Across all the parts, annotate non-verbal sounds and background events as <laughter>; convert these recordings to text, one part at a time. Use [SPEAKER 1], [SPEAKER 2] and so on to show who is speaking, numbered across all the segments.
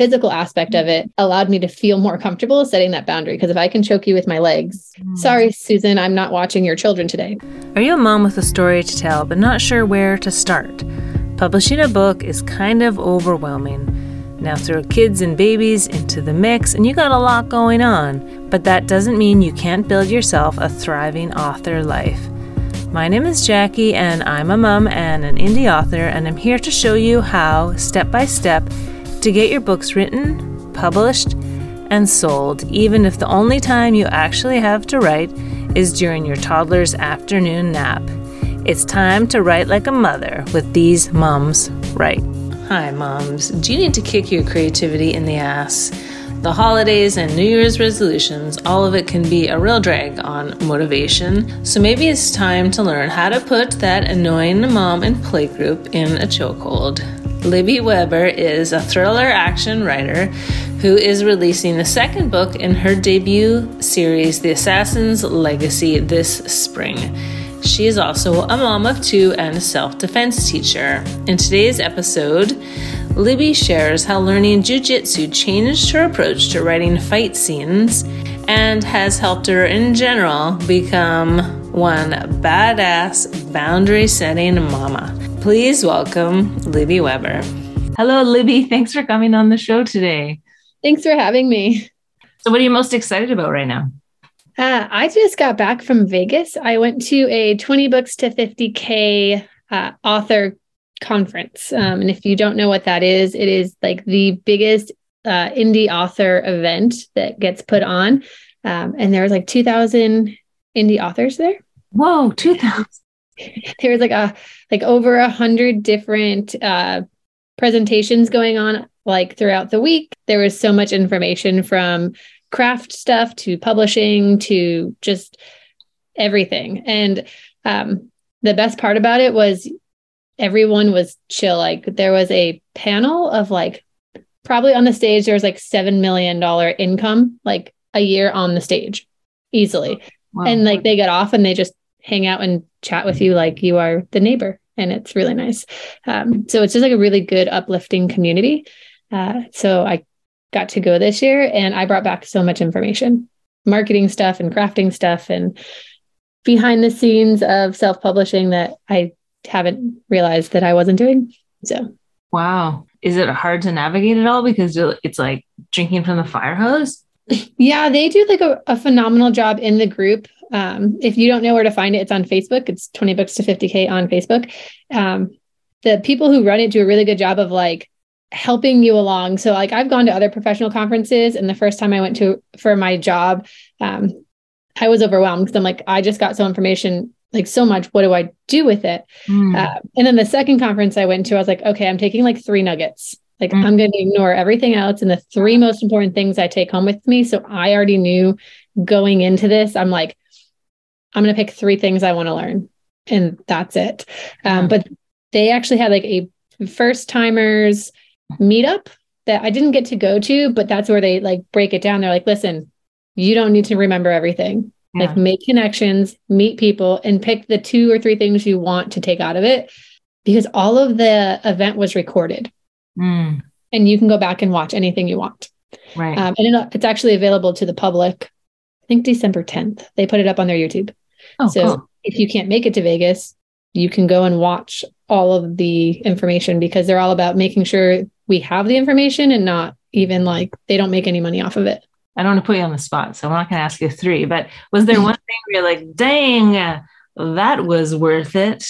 [SPEAKER 1] physical aspect of it allowed me to feel more comfortable setting that boundary. Because if I can choke you with my legs, mm. sorry, Susan, I'm not watching your children today.
[SPEAKER 2] Are you a mom with a story to tell, but not sure where to start? Publishing a book is kind of overwhelming. Now throw kids and babies into the mix, and you got a lot going on. But that doesn't mean you can't build yourself a thriving author life. My name is Jackie, and I'm a mom and an indie author, and I'm here to show you how, step by step, to get your books written, published, and sold, even if the only time you actually have to write is during your toddler's afternoon nap. It's time to write like a mother with these Mums Write. Hi, moms. Do you need to kick your creativity in the ass? The holidays and New Year's resolutions, all of it can be a real drag on motivation. So maybe it's time to learn how to put that annoying mom and playgroup in a chokehold. Libby Weber is a thriller action writer who is releasing the second book in her debut series, The Assassin's Legacy, this spring. She is also a mom of two and a self defense teacher. In today's episode, Libby shares how learning jujitsu changed her approach to writing fight scenes and has helped her in general become one badass boundary setting mama. Please welcome Libby Weber. Hello, Libby. Thanks for coming on the show today.
[SPEAKER 1] Thanks for having me.
[SPEAKER 2] So, what are you most excited about right now?
[SPEAKER 1] Uh, I just got back from Vegas. I went to a 20 books to 50K uh, author conference. Um, and if you don't know what that is, it is like the biggest uh, indie author event that gets put on. Um, and there was like 2,000 indie authors there.
[SPEAKER 2] Whoa, 2,000. <laughs>
[SPEAKER 1] there was like a like over a hundred different uh, presentations going on like throughout the week. There was so much information from craft stuff to publishing to just everything. And um, the best part about it was everyone was chill. Like there was a panel of like probably on the stage there was like seven million dollar income like a year on the stage easily. Wow. And like they get off and they just hang out and chat with you like you are the neighbor. And it's really nice. Um, so it's just like a really good uplifting community. Uh, so I got to go this year and I brought back so much information, marketing stuff and crafting stuff and behind the scenes of self publishing that I haven't realized that I wasn't doing. So,
[SPEAKER 2] wow. Is it hard to navigate it all because it's like drinking from the fire hose?
[SPEAKER 1] Yeah, they do like a, a phenomenal job in the group. Um, if you don't know where to find it, it's on Facebook. It's 20 books to 50K on Facebook. Um, the people who run it do a really good job of like helping you along. So like I've gone to other professional conferences and the first time I went to for my job, um, I was overwhelmed because I'm like, I just got so information, like so much. What do I do with it? Mm. Uh, and then the second conference I went to, I was like, okay, I'm taking like three nuggets. Like mm. I'm going to ignore everything else. And the three most important things I take home with me. So I already knew going into this, I'm like, I'm going to pick three things I want to learn. And that's it. Um, but they actually had like a first timers meetup that I didn't get to go to, but that's where they like break it down. They're like, listen, you don't need to remember everything. Yeah. Like make connections, meet people, and pick the two or three things you want to take out of it because all of the event was recorded. Mm. And you can go back and watch anything you want.
[SPEAKER 2] Right. Um,
[SPEAKER 1] and it, it's actually available to the public, I think December 10th. They put it up on their YouTube. Oh, so cool. if you can't make it to Vegas, you can go and watch all of the information because they're all about making sure we have the information and not even like they don't make any money off of it.
[SPEAKER 2] I don't want to put you on the spot, so I'm not going to ask you three, but was there one thing where you're like, dang, that was worth it?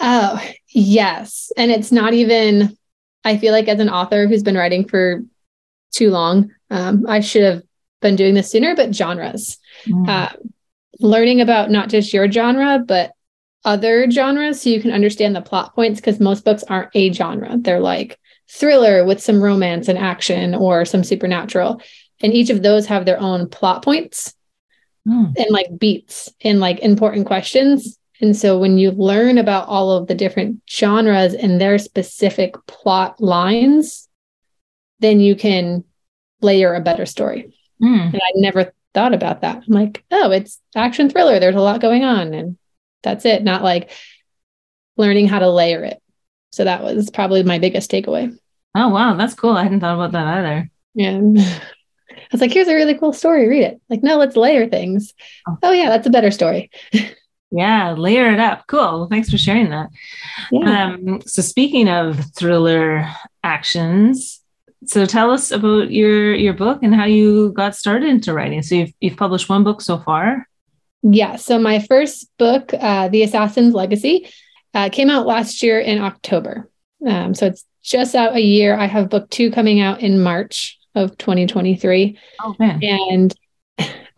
[SPEAKER 1] Oh, yes. And it's not even, I feel like as an author who's been writing for too long, um, I should have been doing this sooner, but genres. Mm. Uh, learning about not just your genre, but other genres so you can understand the plot points because most books aren't a genre. They're like thriller with some romance and action or some supernatural. And each of those have their own plot points mm. and like beats and like important questions. And so when you learn about all of the different genres and their specific plot lines, then you can layer a better story. Mm. And I never thought about that. I'm like, oh, it's action thriller. There's a lot going on. And that's it. Not like learning how to layer it. So that was probably my biggest takeaway.
[SPEAKER 2] Oh wow, that's cool. I hadn't thought about that either.
[SPEAKER 1] Yeah. <laughs> I was like, here's a really cool story. Read it. Like, no, let's layer things. Oh, oh yeah, that's a better story. <laughs>
[SPEAKER 2] yeah, layer it up. Cool. Well, thanks for sharing that. Yeah. Um, so speaking of thriller actions, so tell us about your your book and how you got started into writing. So you've you've published one book so far.
[SPEAKER 1] Yeah. So my first book, uh, The Assassin's Legacy, uh, came out last year in October. Um, so it's just out a year. I have book two coming out in March of 2023. Oh, man. And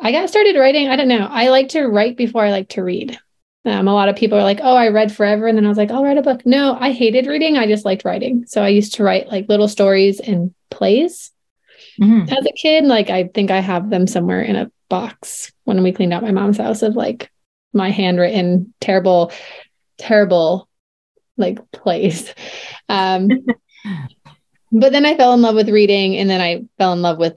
[SPEAKER 1] I got started writing. I don't know. I like to write before I like to read. Um, a lot of people are like, oh, I read forever. And then I was like, I'll write a book. No, I hated reading. I just liked writing. So I used to write like little stories and plays mm-hmm. as a kid. Like, I think I have them somewhere in a box when we cleaned out my mom's house of like my handwritten, terrible, terrible like plays. Um, <laughs> but then I fell in love with reading and then I fell in love with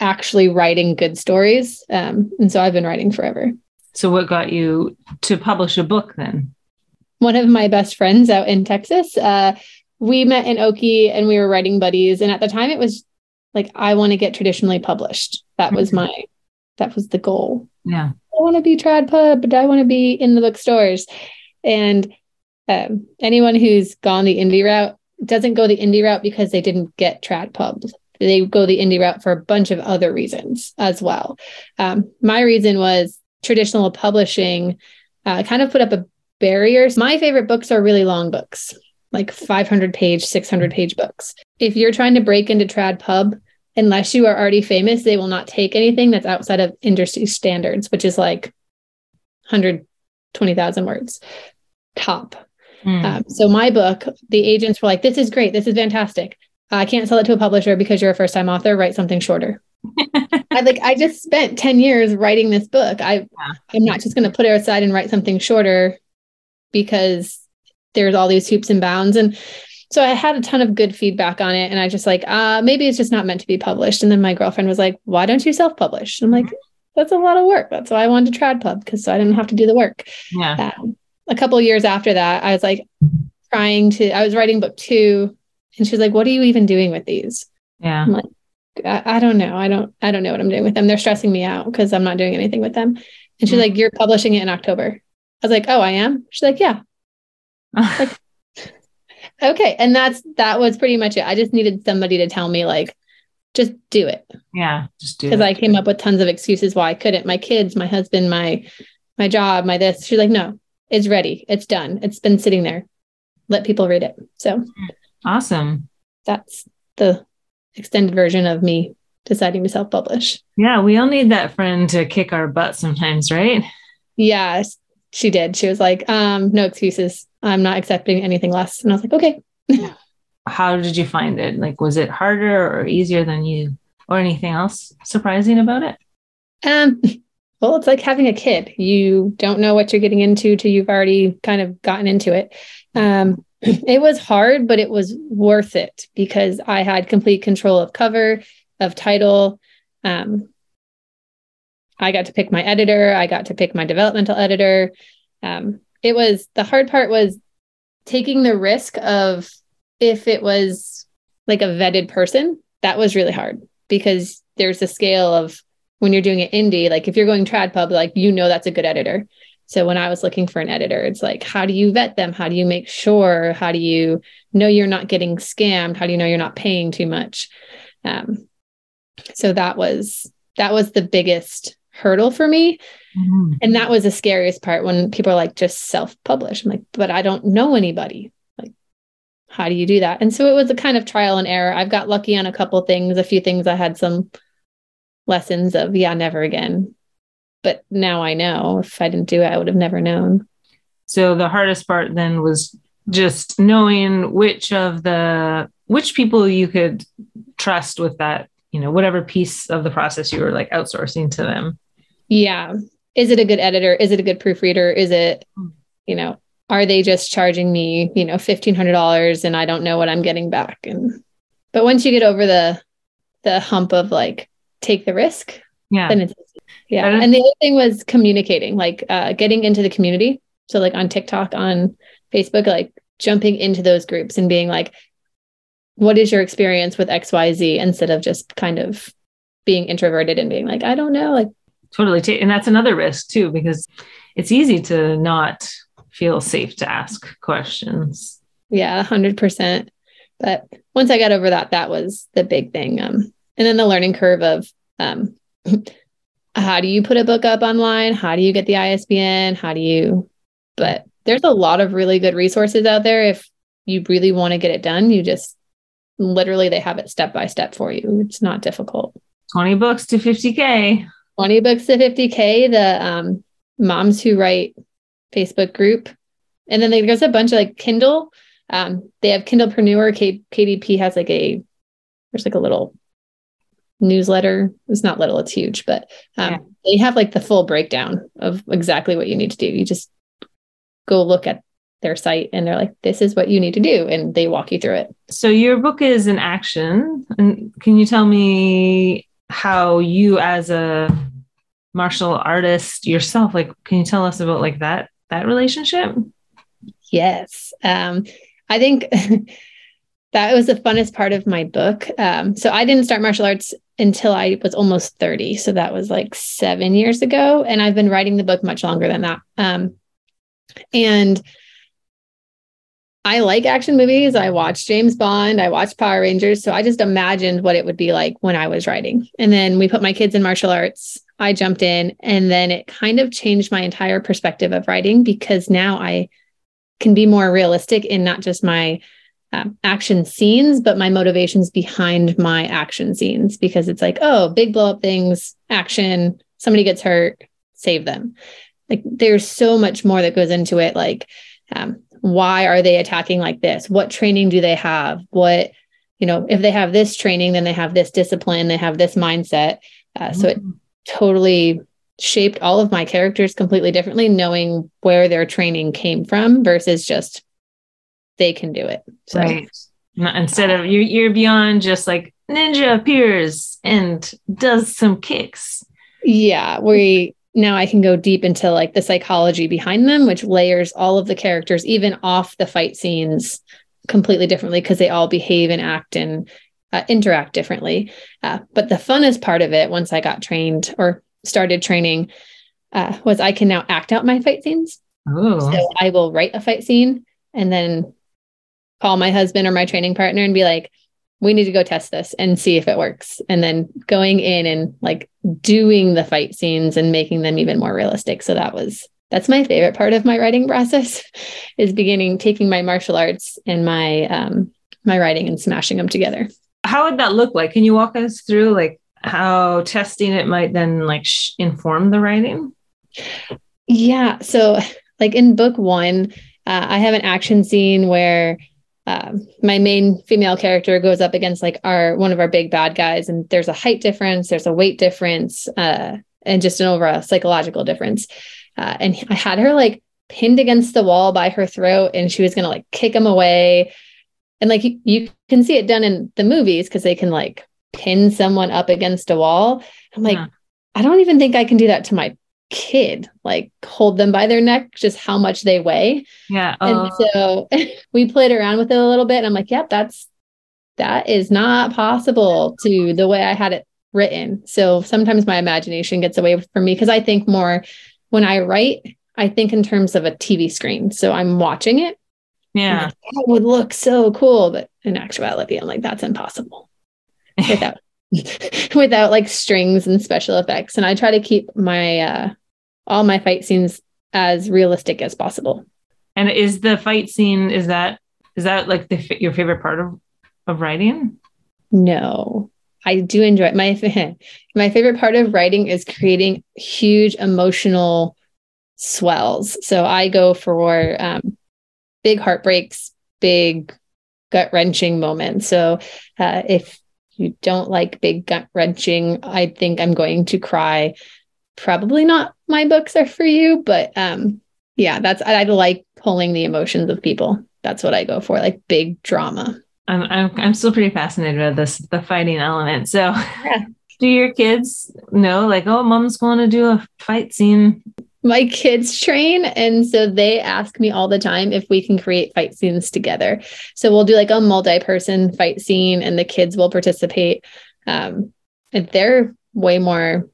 [SPEAKER 1] actually writing good stories. Um, and so I've been writing forever.
[SPEAKER 2] So, what got you to publish a book then?
[SPEAKER 1] One of my best friends out in Texas, uh, we met in Oki and we were writing buddies. And at the time, it was like, I want to get traditionally published. That was my, that was the goal.
[SPEAKER 2] Yeah.
[SPEAKER 1] I want to be trad pub, but I want to be in the bookstores. And um, anyone who's gone the indie route doesn't go the indie route because they didn't get trad pubs. They go the indie route for a bunch of other reasons as well. Um, my reason was traditional publishing uh, kind of put up a barrier. My favorite books are really long books, like 500 page, 600 page books. If you're trying to break into trad pub, unless you are already famous, they will not take anything that's outside of industry standards, which is like 120,000 words top. Mm. Um, so my book, the agents were like, "This is great. This is fantastic. I can't sell it to a publisher because you're a first time author. Write something shorter." <laughs> I like I just spent 10 years writing this book. I yeah. I'm not just going to put it aside and write something shorter because there's all these hoops and bounds and so I had a ton of good feedback on it and I just like uh maybe it's just not meant to be published and then my girlfriend was like why don't you self-publish? I'm like mm-hmm. that's a lot of work. That's why I wanted to trad pub because so I didn't have to do the work.
[SPEAKER 2] Yeah.
[SPEAKER 1] Um, a couple years after that, I was like trying to, I was writing book two and she's like, what are you even doing with these?
[SPEAKER 2] Yeah. I'm
[SPEAKER 1] like, I, I don't know. I don't, I don't know what I'm doing with them. They're stressing me out because I'm not doing anything with them. And she's mm-hmm. like, you're publishing it in October. I was like, oh, I am. She's like, yeah. <laughs> like, okay. And that's, that was pretty much it. I just needed somebody to tell me like, just do it.
[SPEAKER 2] Yeah. Just do
[SPEAKER 1] it. Because I came up with tons of excuses why I couldn't. My kids, my husband, my, my job, my this. She's like, no, it's ready. It's done. It's been sitting there. Let people read it. So
[SPEAKER 2] awesome.
[SPEAKER 1] That's the extended version of me deciding to self publish.
[SPEAKER 2] Yeah, we all need that friend to kick our butt sometimes, right?
[SPEAKER 1] Yeah, she did. She was like, um, no excuses. I'm not accepting anything less. And I was like, okay. <laughs>
[SPEAKER 2] How did you find it? Like, was it harder or easier than you, or anything else surprising about it?
[SPEAKER 1] Um, well, it's like having a kid. You don't know what you're getting into till you've already kind of gotten into it. Um, it was hard, but it was worth it because I had complete control of cover, of title. Um, I got to pick my editor. I got to pick my developmental editor. Um, it was the hard part was taking the risk of if it was like a vetted person, that was really hard because there's a scale of when you're doing it indie, like if you're going trad pub, like you know that's a good editor. So when I was looking for an editor, it's like, how do you vet them? How do you make sure? How do you know you're not getting scammed? How do you know you're not paying too much? Um, so that was that was the biggest hurdle for me. Mm-hmm. And that was the scariest part when people are like, just self-publish. I'm like, but I don't know anybody. Like, how do you do that? And so it was a kind of trial and error. I've got lucky on a couple things, a few things I had some lessons of yeah never again but now i know. If i didn't do it i would have never known.
[SPEAKER 2] So the hardest part then was just knowing which of the which people you could trust with that you know whatever piece of the process you were like outsourcing to them.
[SPEAKER 1] Yeah. Is it a good editor? Is it a good proofreader? Is it hmm. you know are they just charging me you know $1500 and i don't know what i'm getting back? And but once you get over the the hump of like take the risk,
[SPEAKER 2] yeah,
[SPEAKER 1] then it's yeah. And the other thing was communicating, like uh, getting into the community. So like on TikTok, on Facebook, like jumping into those groups and being like, what is your experience with xyz instead of just kind of being introverted and being like i don't know like
[SPEAKER 2] totally. T- and that's another risk too because it's easy to not feel safe to ask questions.
[SPEAKER 1] Yeah 100% but once i got over that that was the big thing um and then the learning curve of um how do you put a book up online? How do you get the isbn how do you but there's a lot of really good resources out there. If you really want to get it done you just literally they have it step by step for you. It's not difficult.
[SPEAKER 2] 20 books to 50k
[SPEAKER 1] 20 books to 50k the um, moms who write facebook group. And then there's a bunch of like kindle. Um, they have kindlepreneur. K- kdp has like a there's like a little newsletter. It's not little it's huge but um, yeah. they have like the full breakdown of exactly what you need to do. You just go look at their site and they're like this is what you need to do and they walk you through it.
[SPEAKER 2] So your book is an action and can you tell me how you as a martial artist yourself like can you tell us about like that that relationship?
[SPEAKER 1] Yes. Um i think <laughs> that was the funnest part of my book. Um so i didn't start martial arts until i was almost 30 so that was like seven years ago and i've been writing the book much longer than that um and I like action movies. I watch James Bond. I watch Power Rangers. So I just imagined what it would be like when I was writing. And then we put my kids in martial arts. I jumped in, and then it kind of changed my entire perspective of writing because now I can be more realistic in not just my um, action scenes, but my motivations behind my action scenes because it's like, oh, big blow up things, action, somebody gets hurt, save them. Like there's so much more that goes into it. Like, um, why are they attacking like this what training do they have what you know if they have this training then they have this discipline they have this mindset uh, mm-hmm. so it mm-hmm. totally shaped all of my characters completely differently knowing where their training came from versus just they can do it so right.
[SPEAKER 2] instead of you're, you're beyond just like ninja appears and does some kicks
[SPEAKER 1] yeah we now I can go deep into like the psychology behind them, which layers all of the characters, even off the fight scenes, completely differently because they all behave and act and uh, interact differently. Uh, but the funnest part of it, once I got trained or started training, uh, was I can now act out my fight scenes. Ooh. So I will write a fight scene and then call my husband or my training partner and be like, we need to go test this and see if it works. And then going in and like doing the fight scenes and making them even more realistic. So that was that's my favorite part of my writing process <laughs> is beginning taking my martial arts and my um my writing and smashing them together.
[SPEAKER 2] How would that look like? Can you walk us through like how testing it might then like sh- inform the writing?
[SPEAKER 1] Yeah, so like in book 1, uh, I have an action scene where um, my main female character goes up against like our one of our big bad guys and there's a height difference there's a weight difference uh, and just an overall psychological difference. Uh, and i had her like pinned against the wall by her throat and she was gonna like kick him away. And like you, you can see it done in the movies because they can like pin someone up against a wall. I'm like yeah. i don't even think i can do that to my kid like hold them by their neck just how much they weigh.
[SPEAKER 2] Yeah
[SPEAKER 1] and so <laughs> we played around with it a little bit and i'm like yep that's that is not possible to the way i had it written. So sometimes my imagination gets away from me because i think more when i write i think in terms of a tv screen. So i'm watching it.
[SPEAKER 2] Yeah.
[SPEAKER 1] like, that would look so cool but in actuality i'm like that's impossible. <laughs> Without <laughs> without like strings and special effects and i try to keep my uh all my fight scenes as realistic as possible.
[SPEAKER 2] And is the fight scene is that is that like the your favorite part of of writing?
[SPEAKER 1] No. I do enjoy it. My <laughs> my favorite part of writing is creating huge emotional swells. So I go for um, big heartbreaks, big gut wrenching moments. So uh, if you don't like big gut wrenching, I think I'm going to cry probably not my books are for you, but um, yeah, that's I, I like pulling the emotions of people. That's what I go for, like big drama.
[SPEAKER 2] I'm I'm I'm still pretty fascinated with this the fighting element. So, yeah. <laughs> do your kids know like, oh, mom's going to do a fight scene?
[SPEAKER 1] my kids train. And so they ask me all the time if we can create fight scenes together. So we'll do like a multi person fight scene and the kids will participate. Um, and they're way more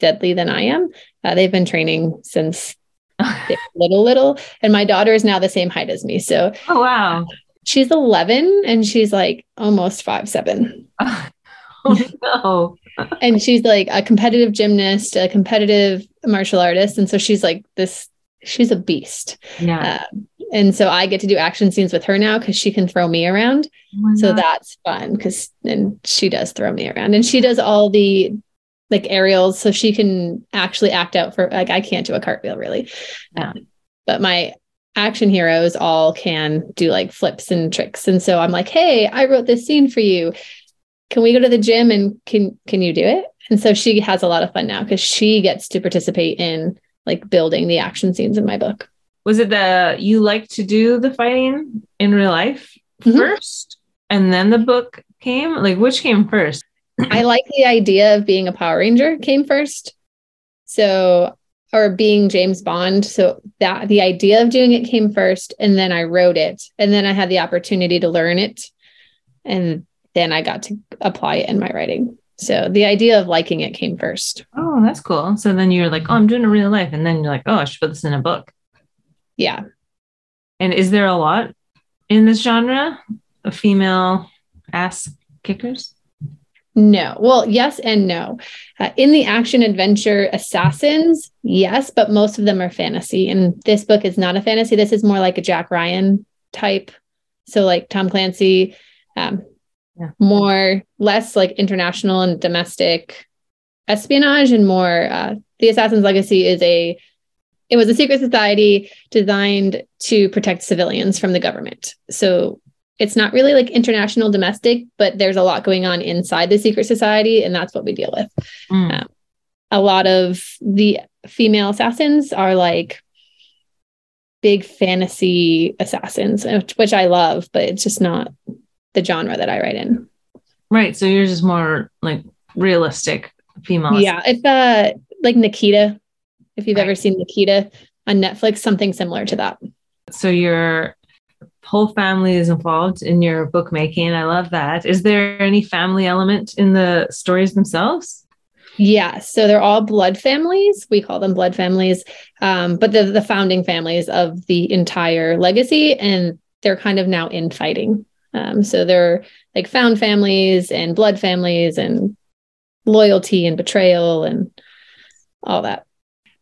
[SPEAKER 1] deadly than I am. Uh, they've been training since <laughs> little, little. And my daughter is now the same height as me. So,
[SPEAKER 2] oh, wow.
[SPEAKER 1] She's 11 and she's like almost five, seven. <laughs>
[SPEAKER 2] Oh, no. <laughs>
[SPEAKER 1] and she's like a competitive gymnast, a competitive martial artist. And so she's like this, she's a beast.
[SPEAKER 2] Yeah.
[SPEAKER 1] Uh, and so I get to do action scenes with her now because she can throw me around. Oh so that's fun because and she does throw me around and she does all the like aerials so she can actually act out for like I can't do a cartwheel really.
[SPEAKER 2] Yeah.
[SPEAKER 1] but my action heroes all can do like flips and tricks. And so I'm like, hey, I wrote this scene for you. Can we go to the gym and can can you do it? And so she has a lot of fun now because she gets to participate in like building the action scenes in my book.
[SPEAKER 2] Was it that you like to do the fighting in real life mm-hmm. first and then the book came? Like which came first?
[SPEAKER 1] I like the idea of being a Power Ranger came first. So or being James Bond. So that the idea of doing it came first and then I wrote it and then I had the opportunity to learn it and then I got to apply it in my writing. So the idea of liking it came first.
[SPEAKER 2] Oh, that's cool. So then you're like, oh, I'm doing a real life. And then you're like, oh, I should put this in a book.
[SPEAKER 1] Yeah.
[SPEAKER 2] And is there a lot in this genre of female ass kickers?
[SPEAKER 1] No. Well, yes and no. Uh, in the action adventure assassins, yes, but most of them are fantasy. And this book is not a fantasy. This is more like a Jack Ryan type. So, like Tom Clancy, um, yeah. more, less like international and domestic espionage, and more. Uh, the Assassin's Legacy is a it was a secret society designed to protect civilians from the government. So it's not really like international domestic, but there's a lot going on inside the secret society, and that's what we deal with. Mm. Um, a lot of the female assassins are like big fantasy assassins, which, which I love, but it's just not the genre that I write in.
[SPEAKER 2] Right. So yours is more like realistic female.
[SPEAKER 1] Yeah. If uh like Nikita, if you've right. ever seen Nikita on Netflix, something similar to that.
[SPEAKER 2] So you're whole family is involved in your bookmaking. I love that. Is there any family element in the stories themselves?
[SPEAKER 1] Yeah, so they're all blood families. We call them blood families, um, but the the founding families of the entire legacy, and they're kind of now infighting. Um, so they're like found families and blood families and loyalty and betrayal and all that.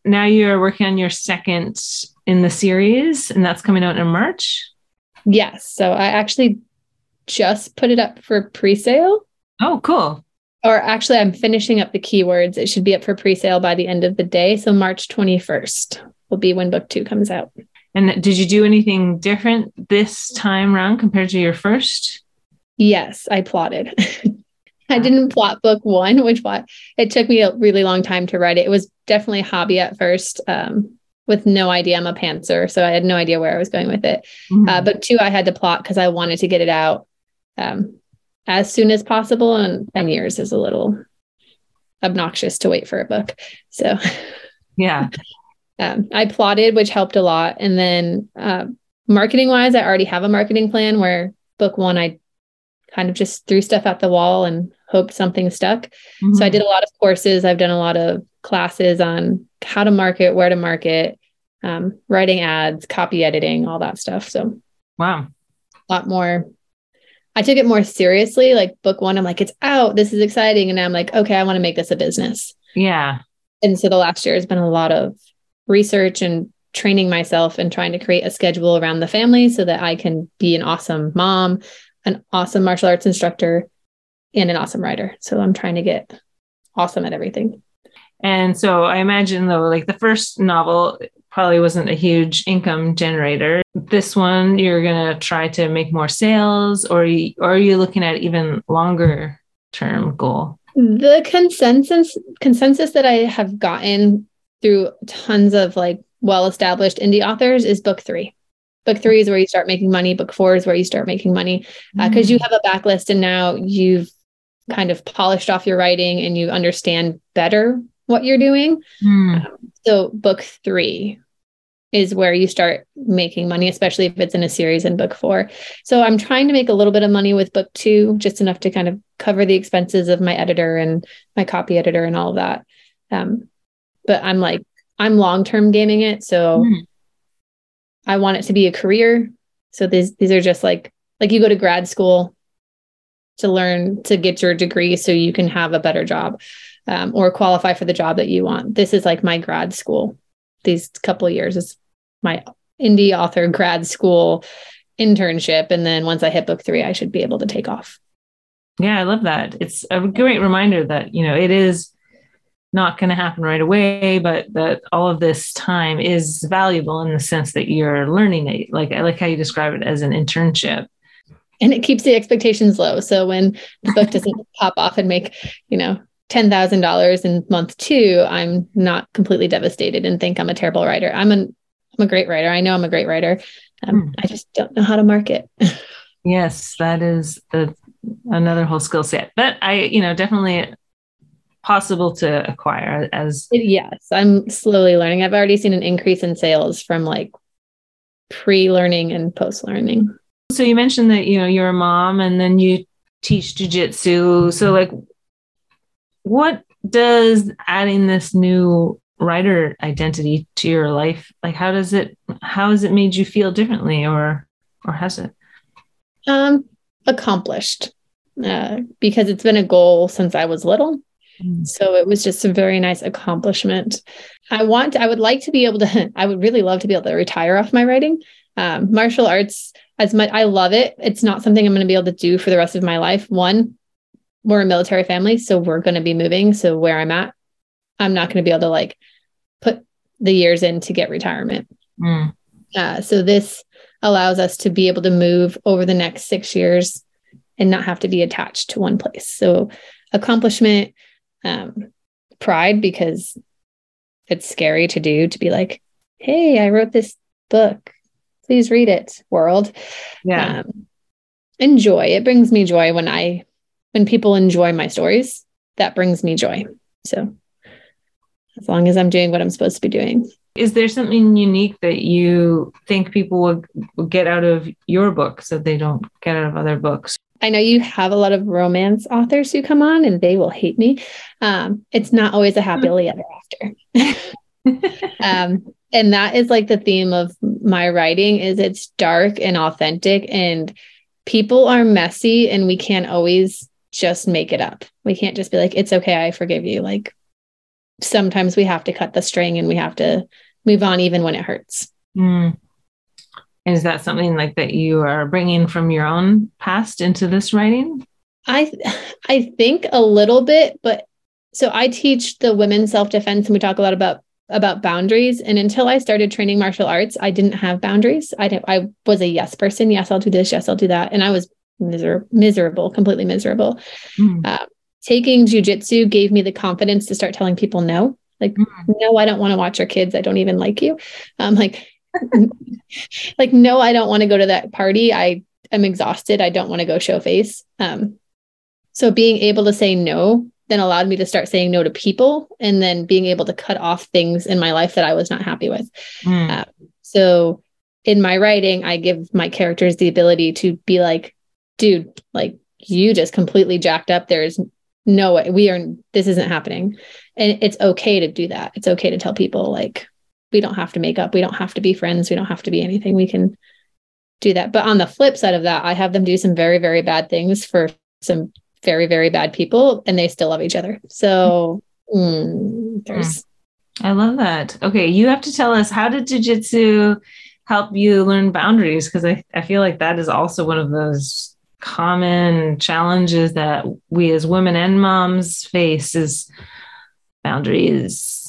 [SPEAKER 2] Now you're working on your second in the series, and that's coming out in March.
[SPEAKER 1] Yes. So I actually just put it up for pre-sale.
[SPEAKER 2] Oh, cool.
[SPEAKER 1] Or actually, I'm finishing up the keywords. It should be up for pre-sale by the end of the day. So March 21st will be when book two comes out.
[SPEAKER 2] And did you do anything different this time around compared to your first?
[SPEAKER 1] Yes, I plotted. <laughs> I didn't plot book one, which it took me a really long time to write it. It was definitely a hobby at first. Um, with no idea I'm a pantser. So I had no idea where I was going with it. Mm-hmm. Uh, but two, I had to plot because I wanted to get it out um, as soon as possible. And 10 years is a little obnoxious to wait for a book. So,
[SPEAKER 2] yeah. <laughs>
[SPEAKER 1] um, I plotted, which helped a lot. And then uh, marketing wise, I already have a marketing plan where book one, I kind of just threw stuff at the wall and hoped something stuck. Mm-hmm. So I did a lot of courses. I've done a lot of classes on how to market, where to market, um, writing ads, copy editing, all that stuff. So,
[SPEAKER 2] wow,
[SPEAKER 1] a lot more. I took it more seriously. Like book one, I'm like, it's out. This is exciting. And I'm like, okay, I want to make this a business.
[SPEAKER 2] Yeah.
[SPEAKER 1] And so the last year has been a lot of research and training myself and trying to create a schedule around the family so that I can be an awesome mom, an awesome martial arts instructor, and an awesome writer. So I'm trying to get awesome at everything.
[SPEAKER 2] And so I imagine though, like the first novel probably wasn't a huge income generator. This one, you're gonna try to make more sales, or you, or are you looking at even longer term goal?
[SPEAKER 1] The consensus consensus that I have gotten through tons of like well-established indie authors is book three. Book three is where you start making money. Book four is where you start making money because uh, mm. you have a backlist and now you've kind of polished off your writing and you understand better what you're doing. Mm. Um, So book three is where you start making money, especially if it's in a series in book four. So I'm trying to make a little bit of money with book two, just enough to kind of cover the expenses of my editor and my copy editor and all of that. Um, but I'm like, I'm long term gaming it. So mm. I want it to be a career. So these these are just like like you go to grad school to learn to get your degree so you can have a better job um, or qualify for the job that you want. This is like my grad school. These couple of years is my indie author grad school internship. And then once I hit book three, I should be able to take off.
[SPEAKER 2] Yeah, I love that. It's a great reminder that, you know, it is not going to happen right away, but that all of this time is valuable in the sense that you're learning it. Like I like how you describe it as an internship.
[SPEAKER 1] And it keeps the expectations low. So when the book doesn't <laughs> pop off and make, you know, ten thousand dollars in month two, I'm not completely devastated and think I'm a terrible writer. I'm an I'm a great writer. I know I'm a great writer. Um, hmm. I just don't know how to market. <laughs>
[SPEAKER 2] yes, that is the, another whole skill set. But I, you know, definitely possible to acquire as
[SPEAKER 1] yes i'm slowly learning i've already seen an increase in sales from like pre-learning and post-learning
[SPEAKER 2] so you mentioned that you know you're a mom and then you teach jujitsu so like what does adding this new writer identity to your life like how does it how has it made you feel differently or or has it
[SPEAKER 1] um accomplished uh, because it's been a goal since i was little Mm. So it was just a very nice accomplishment. I want, I would like to be able to, <laughs> I would really love to be able to retire off my writing. Um, martial arts, as much, I love it. It's not something I'm going to be able to do for the rest of my life. One, we're a military family, so we're going to be moving. So where I'm at, I'm not going to be able to like put the years in to get retirement. Mm. Uh, so this allows us to be able to move over the next six years and not have to be attached to one place. So accomplishment, um, pride because it's scary to do to be like, hey, I wrote this book. Please read it, world.
[SPEAKER 2] Yeah. Um,
[SPEAKER 1] enjoy. It brings me joy when I when people enjoy my stories. That brings me joy. So as long as I'm doing what I'm supposed to be doing.
[SPEAKER 2] Is there something unique that you think people will, will get out of your book so they don't get out of other books?
[SPEAKER 1] I know you have a lot of romance authors who come on and they will hate me. Um, it's not always a happily <laughs> ever after. <laughs> um, and that is like the theme of my writing is it's dark and authentic and people are messy and we can't always just make it up. We can't just be like, it's okay, I forgive you. Like sometimes we have to cut the string and we have to move on even when it hurts.
[SPEAKER 2] Mm is that something like that you are bringing from your own past into this writing?
[SPEAKER 1] I I think a little bit, but so I teach the women self-defense and we talk a lot about about boundaries and until I started training martial arts, I didn't have boundaries. I I was a yes person. Yes, I'll do this. Yes, I'll do that. And I was miser- miserable, completely miserable. Mm. Uh, taking jujitsu gave me the confidence to start telling people no. Like, mm. no, I don't want to watch your kids. I don't even like you. Um, like <laughs> like, no, I don't want to go to that party. I am exhausted. I don't want to go show face. Um, so being able to say no then allowed me to start saying no to people and then being able to cut off things in my life that I was not happy with. Mm. Uh, so in my writing, I give my characters the ability to be like, dude, like you just completely jacked up. There's no way we are, this isn't happening. And it's okay to do that. It's okay to tell people, like, we don't have to make up. We don't have to be friends. We don't have to be anything. We can do that. But on the flip side of that, I have them do some very, very bad things for some very, very bad people, and they still love each other. So mm, there's.
[SPEAKER 2] I love that. Okay, you have to tell us how did jujitsu help you learn boundaries? Because I, I feel like that is also one of those common challenges that we as women and moms face is boundaries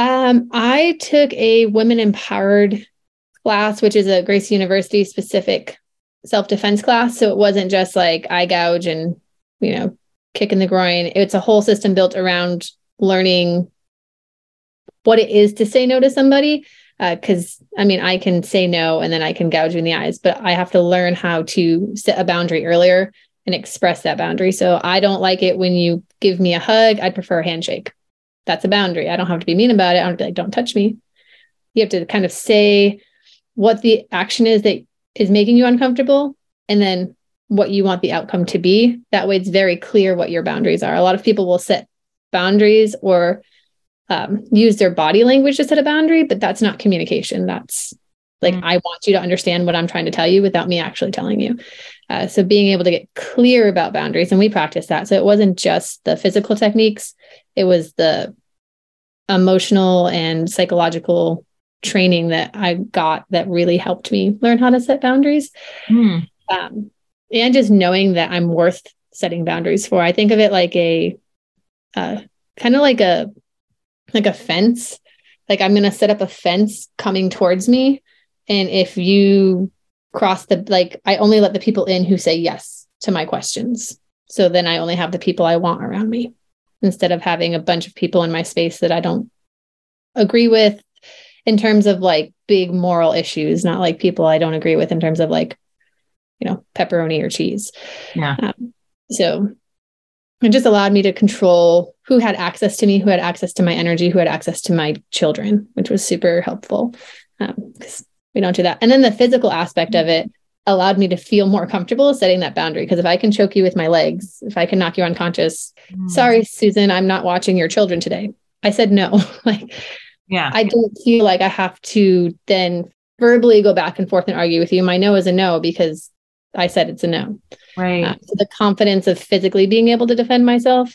[SPEAKER 1] um, I took a women empowered class, which is a Gracie University specific self defense class. So it wasn't just like eye gouge and, you know, kick in the groin. It's a whole system built around learning what it is to say no to somebody. Because uh, I mean, I can say no and then I can gouge you in the eyes, but I have to learn how to set a boundary earlier and express that boundary. So I don't like it when you give me a hug. I'd prefer a handshake. that's a boundary. I don't have to be mean about it. I don't be like, don't touch me. You have to kind of say what the action is that is making you uncomfortable and then what you want the outcome to be. That way it's very clear what your boundaries are. A lot of people will set boundaries or um, use their body language to set a boundary, but that's not communication. That's like, mm-hmm. I want you to understand what I'm trying to tell you without me actually telling you. Uh, so being able to get clear about boundaries, and we practice that. So it wasn't just the physical techniques, it was the emotional and psychological training that I got that really helped me learn how to set boundaries. Mm. Um, and just knowing that I'm worth setting boundaries for. I think of it like a uh, kind of like a like a fence. Like I'm going to set up a fence coming towards me and if you cross the like I only let the people in who say yes to my questions. So then I only have the people I want around me instead of having a bunch of people in my space that I don't agree with in terms of like big moral issues, not like people I don't agree with in terms of like, you know, pepperoni or cheese.
[SPEAKER 2] Yeah. Um,
[SPEAKER 1] so it just allowed me to control who had access to me, who had access to my energy, who had access to my children, which was super helpful. Because um, we don't do that. And then the physical aspect of it allowed me to feel more comfortable setting that boundary. Because if I can choke you with my legs, if I can knock you unconscious, mm. sorry, Susan, I'm not watching your children today. I said no. <laughs> like,
[SPEAKER 2] yeah,
[SPEAKER 1] I don't feel like I have to then verbally go back and forth and argue with you. My no is a no because I said it's a no.
[SPEAKER 2] Right. Uh,
[SPEAKER 1] so the confidence of physically being able to defend myself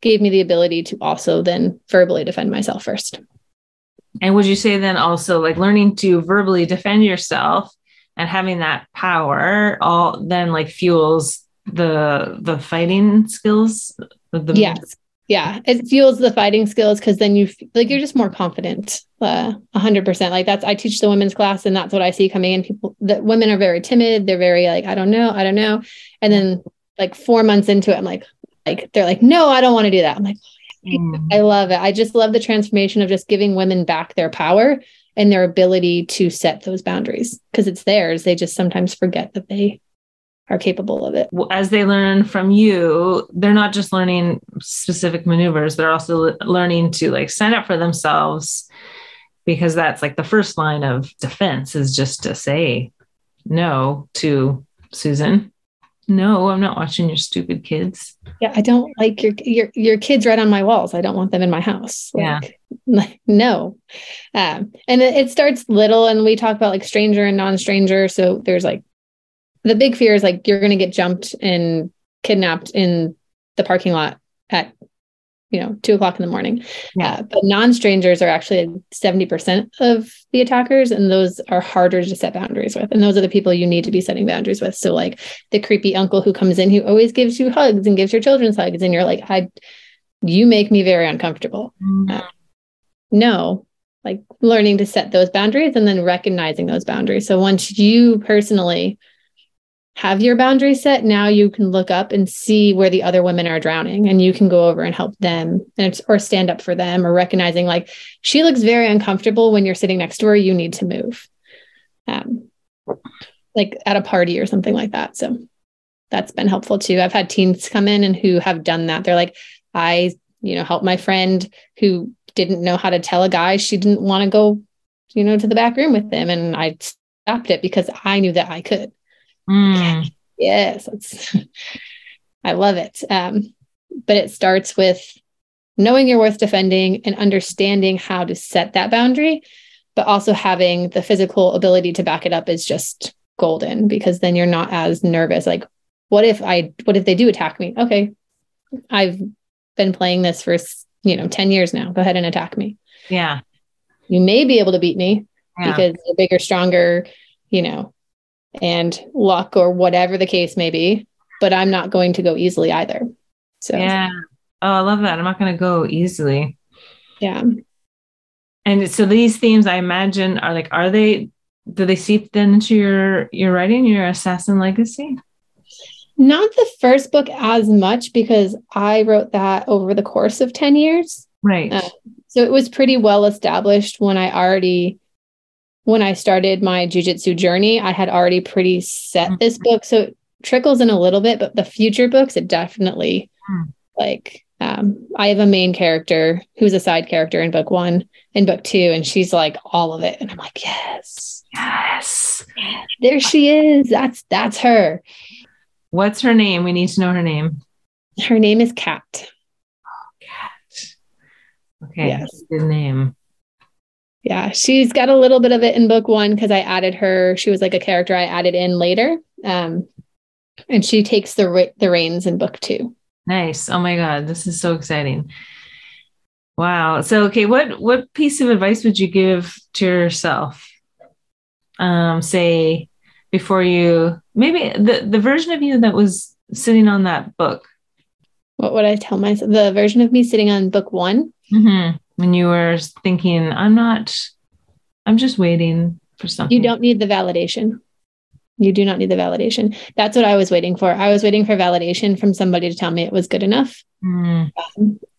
[SPEAKER 1] gave me the ability to also then verbally defend myself first.
[SPEAKER 2] And would you say then also like learning to verbally defend yourself and having that power all then like fuels the the fighting skills?
[SPEAKER 1] The yes. Yeah, it fuels the fighting skills because then you like you're just more confident. Uh, a hundred percent. Like that's I teach the women's class, and that's what I see coming in. People that women are very timid. They're very like I don't know, I don't know. And then like four months into it, I'm like, like they're like, no, I don't want to do that. I'm like, Mm. I love it. I just love the transformation of just giving women back their power and their ability to set those boundaries because it's theirs. They just sometimes forget that they are capable of it.
[SPEAKER 2] As they learn from you, they're not just learning specific maneuvers, they're also learning to like stand up for themselves because that's like the first line of defense is just to say no to Susan no, I'm not watching your stupid kids.
[SPEAKER 1] Yeah, I don't like your your your kids right on my walls. I don't want them in my house.
[SPEAKER 2] Like, yeah. <laughs>
[SPEAKER 1] Like, no. Um, and it, it starts little and we talk about like stranger and non-stranger. So there's like the big fear is like you're gonna get jumped and kidnapped in the parking lot at you know, two o'clock in the morning. Yeah. Uh, but non strangers are actually 70% of the attackers, and those are harder to set boundaries with. And those are the people you need to be setting boundaries with. So, like the creepy uncle who comes in who always gives you hugs and gives your children's hugs, and you're like, I, you make me very uncomfortable. Mm-hmm. Uh, no, like learning to set those boundaries and then recognizing those boundaries. So, once you personally have your boundary set, now you can look up and see where the other women are drowning and you can go over and help them and or stand up for them or recognizing like she looks very uncomfortable when you're sitting next to her, you need to move. Um, like at a party or something like that. So that's been helpful too. I've had teens come in and who have done that. They're like, I, you know, help my friend who didn't know how to tell a guy she didn't want to go, you know, to the back room with them. And I stopped it because I knew that I could.
[SPEAKER 2] Mm.
[SPEAKER 1] Yes, <laughs> I love it. Um, but it starts with knowing you're worth defending and understanding how to set that boundary, but also having the physical ability to back it up is just golden because then you're not as nervous. Like, what if I, what if they do attack me? Okay, I've been playing this for, you know, 10 years now. Go ahead and attack me.
[SPEAKER 2] Yeah.
[SPEAKER 1] You may be able to beat me yeah. because you're bigger, stronger, you know, and luck or whatever the case may be, but I'm not going to go easily either. So,
[SPEAKER 2] yeah. Oh, I love that. I'm not going to go easily.
[SPEAKER 1] Yeah.
[SPEAKER 2] And so these themes, I imagine, are like, are they, do they seep then into your, your writing, your assassin legacy?
[SPEAKER 1] Not the first book as much because I wrote that over the course of 10 years.
[SPEAKER 2] Right. Uh,
[SPEAKER 1] so it was pretty well established when I already when I started my jujitsu journey, I had already pretty set mm-hmm. this book. So it trickles in a little bit, but the future books, it definitely mm. like, um, I have a main character who's a side character in book one and book two, and she's like all of it. And I'm like, yes,
[SPEAKER 2] yes,
[SPEAKER 1] there she is. That's that's her.
[SPEAKER 2] What's her name? We need to know her name.
[SPEAKER 1] Her name is Kat.
[SPEAKER 2] Kat. Okay,
[SPEAKER 1] Yes.
[SPEAKER 2] good name.
[SPEAKER 1] Yeah, she's got a little bit of it in book one because I added her. She was like a character I added in later, um, and she takes the re- the reins in book two.
[SPEAKER 2] Nice. Oh my god, this is so exciting. Wow. So okay, what what piece of advice would you give to yourself? Um, say before you maybe the the version of you that was sitting on that book
[SPEAKER 1] What would I tell myself? The version of me sitting on book one.
[SPEAKER 2] Mhm. When you were thinking, I'm not, I'm just waiting for something.
[SPEAKER 1] You don't need the validation. You do not need the validation. That's what I was waiting for. I was waiting for validation from somebody to tell me it was good enough.
[SPEAKER 2] Mm,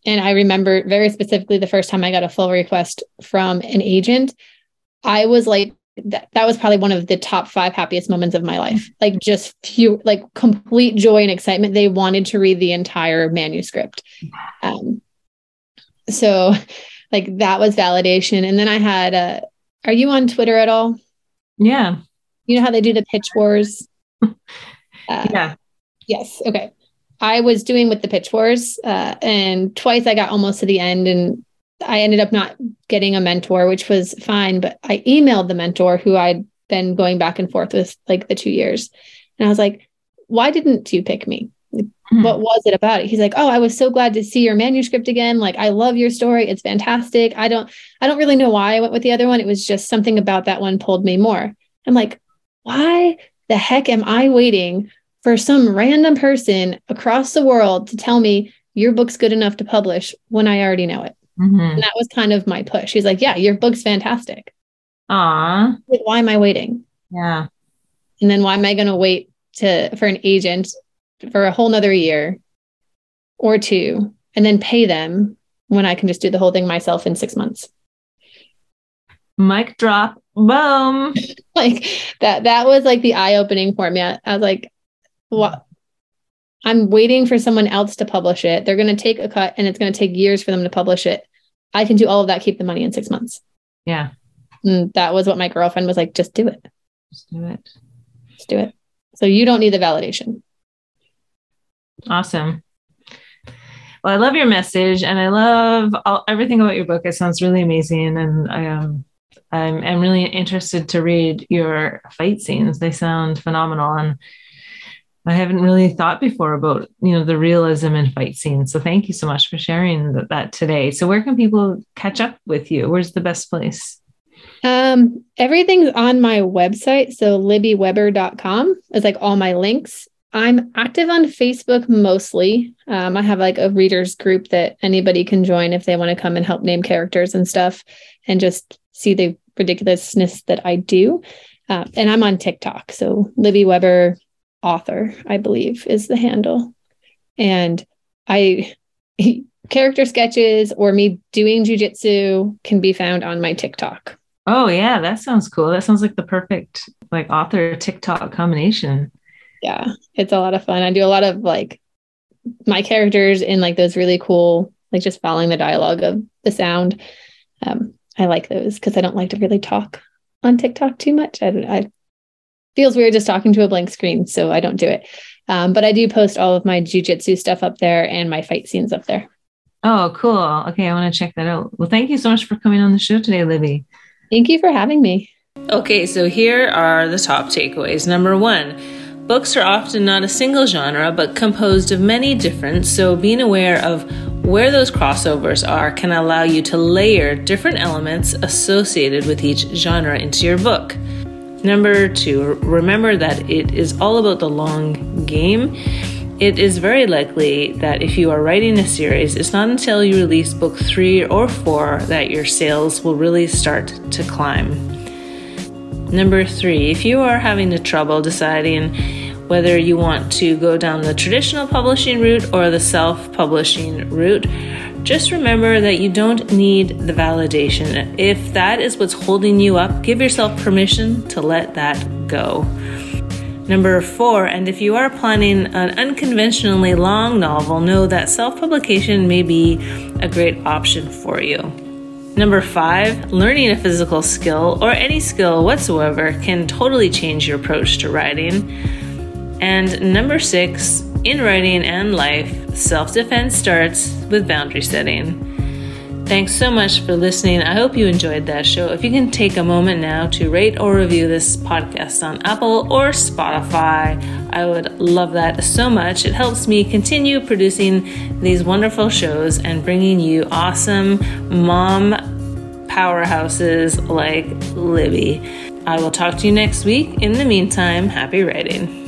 [SPEAKER 1] And I remember very specifically the first time I got a full request from an agent, I was like, that, that was probably one of the top five happiest moments of my life. Like just few, like complete joy and excitement. They wanted to read the entire manuscript. Um, so like that was validation. And then I had, uh, are you on Twitter at all?
[SPEAKER 2] yeah.
[SPEAKER 1] You know how they do the pitch wars? <laughs> Uh,
[SPEAKER 2] Yeah.
[SPEAKER 1] Yes. Okay. I was doing with the pitch wars, uh, and twice I got almost to the end, and I ended up not getting a mentor, which was fine. But I emailed the mentor who I'd been going back and forth with like the two years, and I was like, "Why didn't you pick me?
[SPEAKER 2] Mhm.
[SPEAKER 1] What was it about it?" He's like, "Oh, I was so glad to see your manuscript again. Like, I love your story. It's fantastic. I don't, I don't really know why I went with the other one. It was just something about that one pulled me more." I'm like, "Why the heck am I waiting?" for some random person across the world to tell me your book's good enough to publish when I already know it.
[SPEAKER 2] Mhm.
[SPEAKER 1] And that was kind of my push. He's like, Yeah, your book's fantastic.
[SPEAKER 2] Aw.
[SPEAKER 1] Like, why am I waiting?
[SPEAKER 2] Yeah.
[SPEAKER 1] And then why am I going to wait to for an agent for a whole nother year or two and then pay them when I can just do the whole thing myself in six months?
[SPEAKER 2] Mic drop. Boom. <laughs>
[SPEAKER 1] Like that, that was like the eye opening for me. I, I was like, what? I'm waiting for someone else to publish it. They're going to take a cut and it's going to take years for them to publish it. I can do all of that, keep the money in six months.
[SPEAKER 2] Yeah.
[SPEAKER 1] And that was what my girlfriend was like, just do it.
[SPEAKER 2] Just do it.
[SPEAKER 1] Just do it. So you don't need the validation.
[SPEAKER 2] Awesome. Well, I love your message and I love all, everything about your book. It sounds really amazing. And I um, I'm, I'm really interested to read your fight scenes. They sound phenomenal. And I haven't really thought before about, you know, the realism in fight scenes. So thank you so much for sharing that, that today. So where can people catch up with you? Where's the best place?
[SPEAKER 1] Um, everything's on my website. So libbyweber.com is like all my links. I'm active on Facebook mostly. Um, I have like a readers group that anybody can join if they want to come and help name characters and stuff and just see the ridiculousness that I do. Uh, and I'm on TikTok. So Libby Weber author, I believe, is the handle. And I <laughs> character sketches or me doing jujitsu can be found on my TikTok.
[SPEAKER 2] Oh yeah, that sounds cool. That sounds like the perfect like author TikTok combination.
[SPEAKER 1] Yeah it's a lot of fun i do a lot of like my characters in like those really cool like just following the dialogue of the sound um i like those because i don't like to really talk on tiktok too much i don't i feels weird just talking to a blank screen so i don't do it um, but i do post all of my jujitsu stuff up there and my fight scenes up there
[SPEAKER 2] Oh, cool. Okay, I want to check that out. Well, thank you so much for coming on the show today, Libby.
[SPEAKER 1] thank you for having me
[SPEAKER 2] Okay, so here are the top takeaways. Number one, books are often not a single genre, but composed of many different, so being aware of where those crossovers are can allow you to layer different elements associated with each genre into your book. Number two, remember that it is all about the long game. It is very likely that if you are writing a series, it's not until you release book three or four that your sales will really start to climb. Number three, if you are having the trouble deciding whether you want to go down the traditional publishing route or the self publishing route, just remember that you don't need the validation. If that is what's holding you up, give yourself permission to let that go. Number four, and if you are planning an unconventionally long novel, know that self publication may be a great option for you. Number five, learning a physical skill or any skill whatsoever can totally change your approach to writing. And number six, in writing and life, self defense starts with boundary setting. Thanks so much for listening. I hope you enjoyed that show. If you can take a moment now to rate or review this podcast on Apple or Spotify, I would love that so much. It helps me continue producing these wonderful shows and bringing you awesome mom powerhouses like Libby. I will talk to you next week. In the meantime, happy writing.